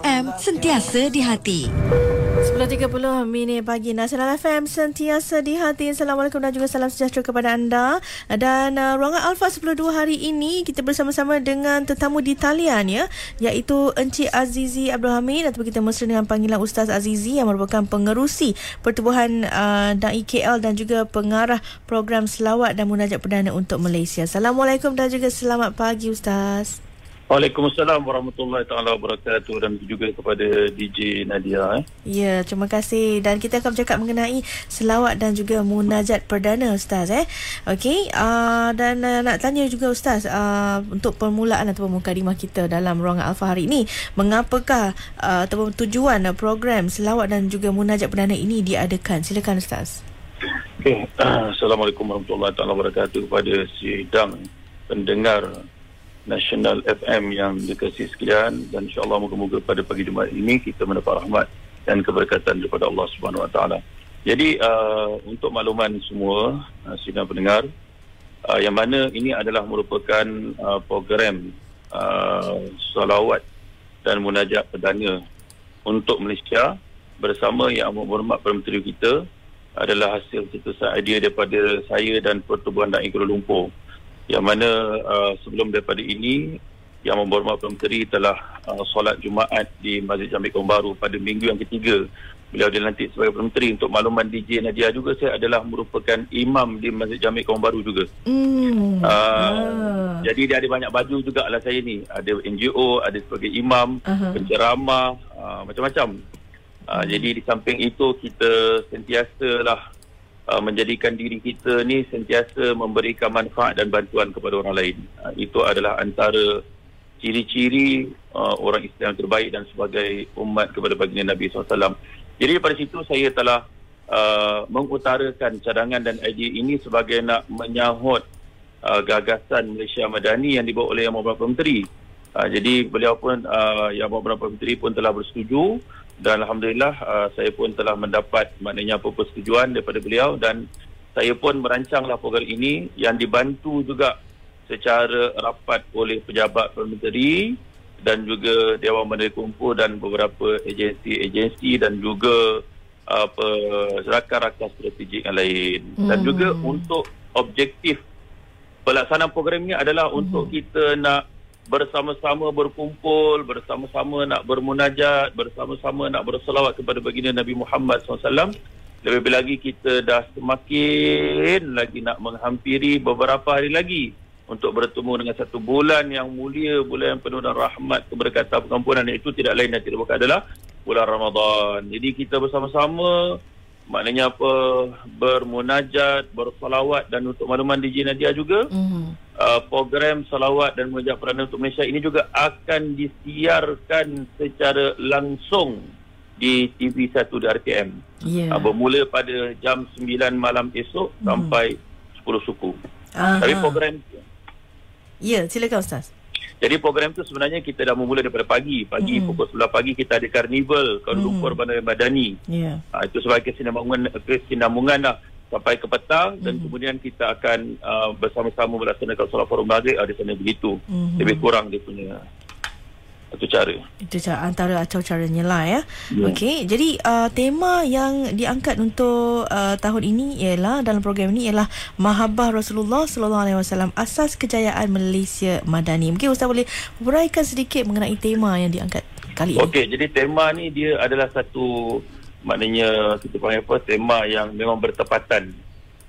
FM sentiasa di hati. 10.30 minit pagi. Nasional FM sentiasa di hati. Assalamualaikum dan juga salam sejahtera kepada anda. Dan uh, Ruangan Alfa 12 hari ini Kita bersama-sama dengan tetamu di talian ya. Iaitu Encik Azizi Abdul Hamid Ataupun kita mesra dengan panggilan Ustaz Azizi Yang merupakan pengerusi Pertubuhan uh, Da'i KL Dan juga pengarah program selawat dan munajat perdana untuk Malaysia. Assalamualaikum dan juga selamat pagi Ustaz Waalaikumsalam warahmatullahi taala wabarakatuh dan juga kepada DJ Nadia eh. Ya, terima kasih dan kita akan bercakap mengenai selawat dan juga munajat perdana ustaz eh. Okey, uh, dan uh, nak tanya juga ustaz uh, untuk permulaan atau mukadimah kita dalam ruangan Alfa hari ini, mengapakah uh, atau tujuan uh, program selawat dan juga munajat perdana ini diadakan? Silakan ustaz. Okey, uh, Assalamualaikum warahmatullahi taala wabarakatuh kepada sidang pendengar National FM yang dikasih sekalian dan insyaallah moga-moga pada pagi Jumaat ini kita mendapat rahmat dan keberkatan daripada Allah Subhanahu Wa Taala. Jadi uh, untuk makluman semua uh, sidang pendengar uh, yang mana ini adalah merupakan uh, program uh, salawat dan munajat perdana untuk Malaysia bersama yang amat berhormat Perdana Menteri kita adalah hasil cetusan idea daripada saya dan Pertubuhan Da'i Kuala Lumpur yang mana uh, sebelum daripada ini yang memberhormat Perdana Menteri telah uh, solat Jumaat di Masjid Jambi Kaum Baru pada minggu yang ketiga beliau dilantik sebagai Perdana Menteri untuk makluman DJ Nadia juga saya adalah merupakan imam di Masjid Jambi Kaum Baru juga mm. uh, yeah. jadi dia ada banyak baju juga lah saya ni ada NGO ada sebagai imam uh-huh. penceramah uh, macam-macam uh, mm. jadi di samping itu kita sentiasa lah Uh, menjadikan diri kita ni sentiasa memberikan manfaat dan bantuan kepada orang lain. Uh, itu adalah antara ciri-ciri uh, orang Islam terbaik dan sebagai umat kepada baginda Nabi SAW. Jadi pada situ saya telah uh, mengutarakan cadangan dan idea ini sebagai nak menyahut uh, gagasan Malaysia Madani yang dibawa oleh Yang Beberapa Menteri. Uh, jadi beliau pun, uh, Yang Beberapa Menteri pun telah bersetuju dan alhamdulillah uh, saya pun telah mendapat maknanya apa persetujuan daripada beliau dan saya pun merancanglah program ini yang dibantu juga secara rapat oleh pejabat Menteri dan juga Dewan Menteri Kumpul dan beberapa agensi-agensi dan juga apa rakan-rakan strategik yang lain hmm. dan juga untuk objektif pelaksanaan program ini adalah hmm. untuk kita nak bersama-sama berkumpul, bersama-sama nak bermunajat, bersama-sama nak berselawat kepada baginda Nabi Muhammad SAW. Lebih-lebih lagi kita dah semakin lagi nak menghampiri beberapa hari lagi untuk bertemu dengan satu bulan yang mulia, bulan yang penuh dengan rahmat, keberkatan, pengampunan. Itu tidak lain dan tidak bukan adalah bulan Ramadan. Jadi kita bersama-sama maknanya apa bermunajat bersalawat dan untuk makluman DJ Nadia juga mm-hmm. uh, program salawat dan munajat perdana untuk Malaysia ini juga akan disiarkan secara langsung di TV1 di RTM yeah. uh, bermula pada jam 9 malam esok mm-hmm. sampai 10 suku Aha. tapi program Ya, yeah, silakan Ustaz. Jadi program tu sebenarnya kita dah memulai daripada pagi. Pagi mm. pukul 10 pagi kita ada karnival Kuala Lumpur mm. Bandar Madani. Yeah. Ha, itu sebagai kesinambungan kesinambungan lah sampai ke petang mm. dan hmm. kemudian kita akan uh, bersama-sama melaksanakan solat forum maghrib uh, di sana begitu. Mm. Lebih kurang dia punya itu cara. Itu cara antara atau caranya lah ya. Yeah. Okey, jadi uh, tema yang diangkat untuk uh, tahun ini ialah dalam program ini ialah Mahabbah Rasulullah sallallahu alaihi wasallam asas kejayaan Malaysia Madani. Mungkin ustaz boleh uraikan sedikit mengenai tema yang diangkat kali ini. Okey, jadi tema ni dia adalah satu maknanya kita panggil apa tema yang memang bertepatan.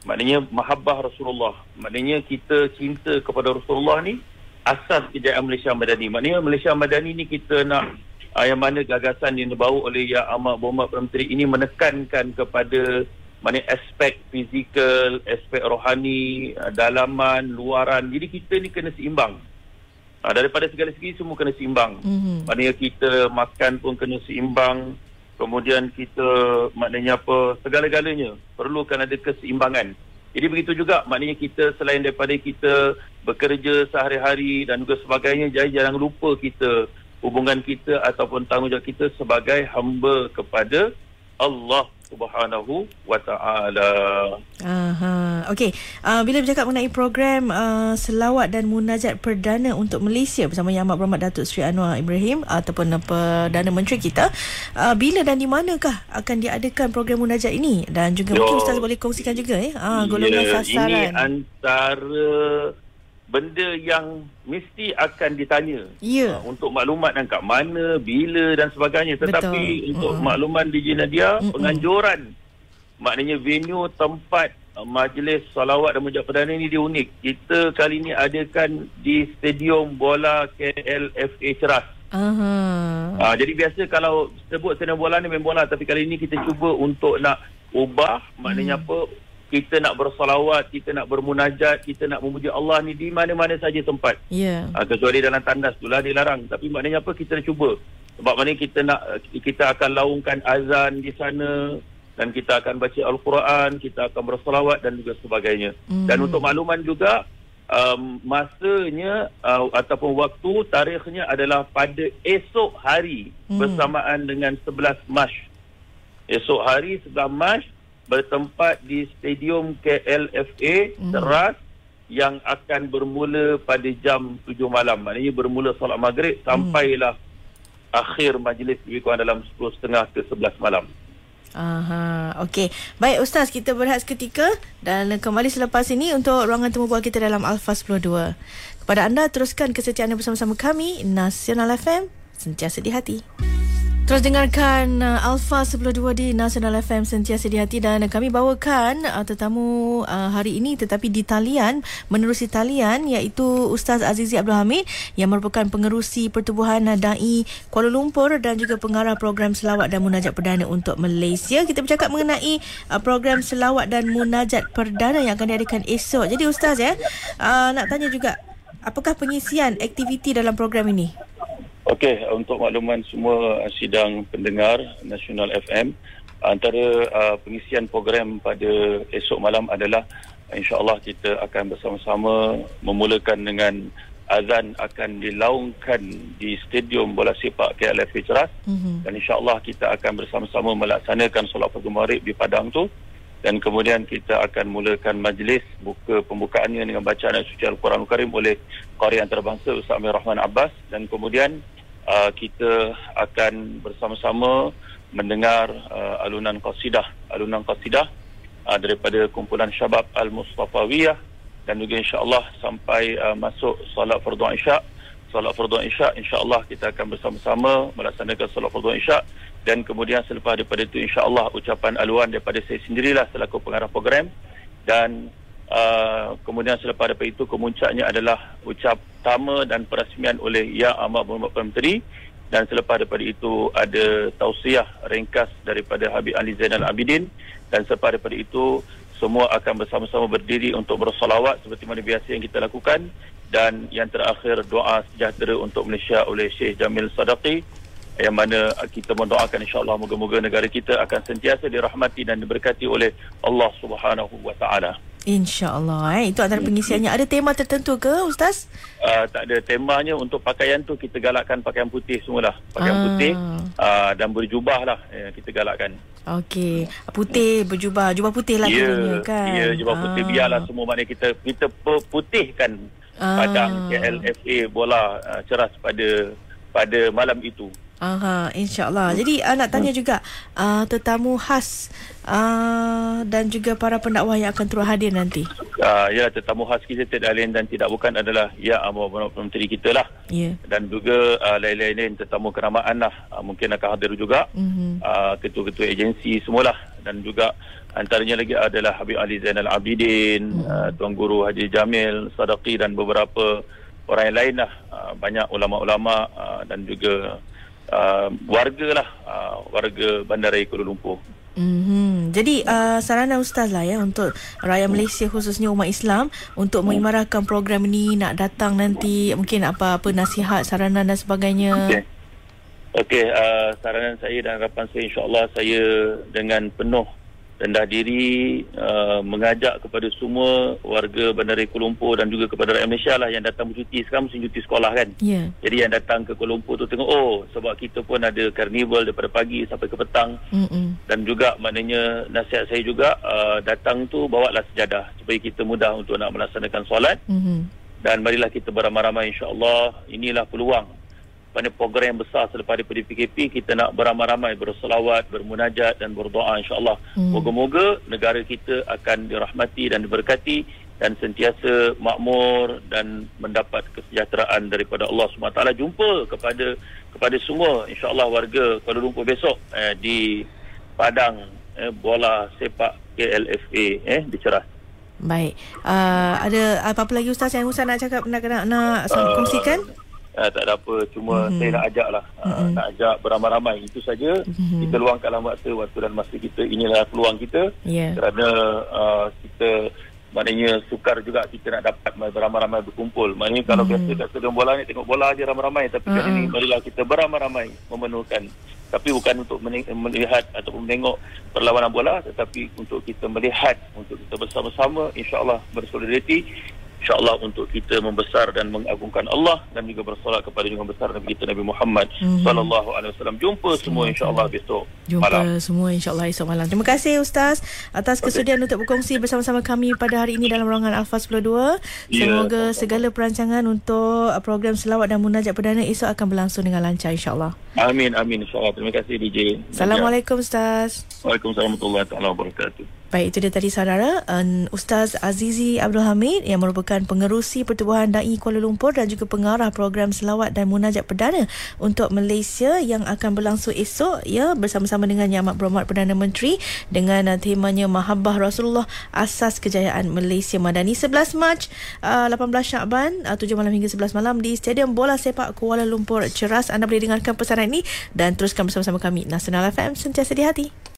Maknanya Mahabbah Rasulullah. Maknanya kita cinta kepada Rasulullah ni asas kejayaan Malaysia Madani. Maknanya Malaysia Madani ni kita nak uh, yang mana gagasan yang dibawa oleh Yang Amat Berhormat Perdana Menteri ini menekankan kepada mana aspek fizikal, aspek rohani, uh, dalaman, luaran. Jadi kita ni kena seimbang. Uh, daripada segala segi semua kena seimbang. Mm-hmm. Maknanya kita makan pun kena seimbang. Kemudian kita maknanya apa segala-galanya perlukan ada keseimbangan. Jadi begitu juga maknanya kita selain daripada kita bekerja sehari-hari dan juga sebagainya jadi jangan lupa kita hubungan kita ataupun tanggungjawab kita sebagai hamba kepada Allah Subhanahu wa taala. Aha. Okey, uh, bila bercakap mengenai program uh, selawat dan munajat perdana untuk Malaysia bersama Yang Amat Berhormat Datuk Seri Anwar Ibrahim ataupun uh, Perdana Menteri kita, uh, bila dan di manakah akan diadakan program munajat ini? Dan juga Yo. mungkin Ustaz boleh kongsikan juga eh, uh, golongan Ya, sasaran. Ini antara benda yang mesti akan ditanya. Ya. Uh, untuk maklumat dan kat mana, bila dan sebagainya. Tetapi Betul. untuk Mm-mm. makluman di Nadia, Mm-mm. penganjuran maknanya venue tempat uh, majlis salawat dan munajat perdana ini dia unik. Kita kali ini adakan di Stadium Bola KLFA Ceras. Aha. Uh, jadi biasa kalau sebut stadium bola ni main bola tapi kali ini kita cuba untuk nak ubah maknanya Hmm. apa kita nak bersalawat, kita nak bermunajat, kita nak memuji Allah ni di mana-mana saja tempat. Ya. Uh, kecuali dalam tandas tu lah dilarang. Tapi maknanya apa kita dah cuba. Sebab maknanya kita nak kita akan laungkan azan di sana dan kita akan baca al-Quran, kita akan bersalawat dan juga sebagainya. Hmm. Dan untuk makluman juga um, masanya uh, ataupun waktu tarikhnya adalah pada esok hari Hmm. bersamaan dengan 11 Mac. Esok hari 11 Mac bertempat di Stadium KLFA Hmm. Teras yang akan bermula pada jam 7 malam. Maknanya bermula solat maghrib sampailah akhir majlis lebih kurang dalam 10.30 ke 11 malam. Aha, okey. Baik Ustaz, kita berehat seketika dan kembali selepas ini untuk ruangan temu bual kita dalam Alpha 102. Kepada anda, teruskan kesetiaan bersama-sama kami, Nasional FM, sentiasa di hati. Terus dengarkan uh, Alpha 92 di Nasional FM Sentiasa di Hati dan kami bawakan uh, tetamu uh, hari ini tetapi di talian menerusi talian iaitu Ustaz Azizi Abdul Hamid yang merupakan pengerusi Pertubuhan Dai Kuala Lumpur dan juga pengarah program selawat dan munajat perdana untuk Malaysia. Kita bercakap mengenai uh, program selawat dan munajat perdana yang akan diadakan esok. Jadi Ustaz ya, uh, nak tanya juga apakah pengisian aktiviti dalam program ini? Okey, untuk makluman semua sidang pendengar Nasional FM, antara uh, pengisian program pada esok malam adalah insya-Allah kita akan bersama-sama memulakan dengan azan akan dilaungkan di Stadium Bola Sepak KLF Ceras Mhm. dan insya-Allah kita akan bersama-sama melaksanakan solat fardu maghrib di padang tu dan kemudian kita akan mulakan majlis buka pembukaannya dengan bacaan suci Al-Quran Al-Karim oleh qari antarabangsa Ustaz Amir Rahman Abbas. Dan kemudian uh, kita akan bersama-sama mendengar uh, alunan qasidah alunan qasidah uh, daripada kumpulan Syabab Al-Mustafawiyah. Dan juga insya-Allah sampai uh, masuk solat fardu Isyak solat fardu Isyak insya-Allah kita akan bersama-sama melaksanakan solat fardu Isyak dan kemudian selepas daripada itu insya-Allah ucapan aluan daripada saya sendirilah selaku pengarah program. Dan uh, kemudian selepas daripada itu kemuncaknya adalah ucap tama dan perasmian oleh Yang Amat Berhormat Menteri. Dan selepas daripada itu ada tausiah ringkas daripada Habib Ali Zainal Abidin. Dan selepas daripada itu semua akan bersama-sama berdiri untuk bersolawat seperti mana biasa yang kita lakukan. Dan yang terakhir doa sejahtera untuk Malaysia oleh Syekh Jamil Sadaqi yang mana kita mendoakan insya-Allah moga-moga negara kita akan sentiasa dirahmati dan diberkati oleh Allah Subhanahu wa taala. InsyaAllah eh. Itu antara pengisiannya Ada tema tertentu ke Ustaz? Uh, tak ada temanya untuk pakaian tu kita galakkan pakaian putih semualah. Pakaian Ah. putih uh, dan berjubah lah eh, kita galakkan. Okey Putih Berjubah Jubah putih lah Ya, kiranya kan ya jubah putih biarlah semua maknanya kita kita putihkan Ah. padang KLFA bola uh, ceras pada pada malam itu. Aha, insyaAllah. Jadi uh, nak tanya juga uh, tetamu khas uh, dan juga para pendakwah yang akan turut hadir nanti. Uh, ya tetamu khas kita tidak lain dan tidak bukan adalah ya Perdana Menteri kita lah Ya. dan juga uh, lain-lain tetamu kenamaan lah uh, mungkin akan hadir juga Mhm. uh, ketua-ketua agensi semualah dan juga antaranya lagi adalah Habib Ali Zainal Abidin, uh, Tuan Guru Haji Jamil Sadaqi dan beberapa orang yang lain lah uh, banyak ulama-ulama uh, dan juga uh, warga lah uh, warga Bandaraya Kuala Lumpur. Mhm. Jadi uh, saranan Ustaz lah ya untuk rakyat Malaysia khususnya umat Islam untuk mengimarahkan program ini nak datang nanti mungkin apa-apa nasihat, saranan dan sebagainya. Okey. Okey, uh, saranan saya dan harapan saya insya-Allah saya dengan penuh rendah diri uh, mengajak kepada semua warga Bandar Kuala Lumpur dan juga kepada rakyat Malaysia lah yang datang bercuti sekarang mesti cuti sekolah kan. Ya. Jadi yang datang ke Kuala Lumpur tu tengok oh sebab kita pun ada karnival daripada pagi sampai ke petang Mm-mm. dan juga maknanya nasihat saya juga uh, datang tu bawa lah sejadah supaya kita mudah untuk nak melaksanakan solat Mhm. dan marilah kita beramai-ramai insya-Allah inilah peluang pada program yang besar selepas daripada PKP kita nak beramai-ramai bersolawat, bermunajat dan berdoa insya-Allah. Hmm. Moga-moga negara kita akan dirahmati dan diberkati dan sentiasa makmur dan mendapat kesejahteraan daripada Allah SWT. Jumpa kepada kepada semua insya-Allah warga Kuala Lumpur besok eh, di padang eh, bola sepak KLFA eh di Ceras. Baik. Uh, ada apa-apa lagi Ustaz yang Ustaz nak cakap nak nak, nak uh, kongsikan? Uh, tak ada apa cuma Mhm. mm-hmm. saya nak ajak lah uh, Mhm. nak ajak beramai-ramai itu saja Mhm. mm-hmm. kita luangkanlah masa waktu dan masa kita inilah peluang kita Ya. kerana uh, kita maknanya sukar juga kita nak dapat beramai-ramai berkumpul maknanya kalau Mhm. biasa kat stadium bola ni tengok bola je ramai-ramai tapi kali Mhm. ni marilah kita beramai-ramai memenuhkan tapi bukan untuk melihat ataupun menengok perlawanan bola tetapi untuk kita melihat untuk kita bersama-sama insya-Allah bersolidariti insya-Allah untuk kita membesar dan mengagungkan Allah dan juga bersolat kepada junjungan besar Nabi kita Nabi Muhammad Mhm. sallallahu alaihi wasallam jumpa semua insya-Allah besok Jumpa malam semua insyaAllah esok malam. Terima kasih Ustaz atas kesudian untuk berkongsi bersama-sama kami pada hari ini dalam ruangan Alfa 102. Ya, Semoga segala perancangan untuk program selawat dan munajat perdana esok akan berlangsung dengan lancar insyaAllah. amin amin insya-Allah terima kasih DJ Assalamualaikum Ustaz. Waalaikumsalam warahmatullahi wabarakatuh Baik, itu dia tadi saudara. Um, Ustaz Azizi Abdul Hamid yang merupakan pengerusi Pertubuhan Dai Kuala Lumpur dan juga pengarah program selawat dan munajat perdana untuk Malaysia yang akan berlangsung esok ya bersama-sama dengan Yang Amat Berhormat Perdana Menteri dengan uh, temanya Mahabbah Rasulullah Asas Kejayaan Malaysia Madani. 11 Mac uh, 18 Syakban uh, 7 malam hingga 11 malam di Stadium Bola Sepak Kuala Lumpur Ceras. Anda boleh dengarkan pesanan ini dan teruskan bersama-sama kami. Nasional FM sentiasa di hati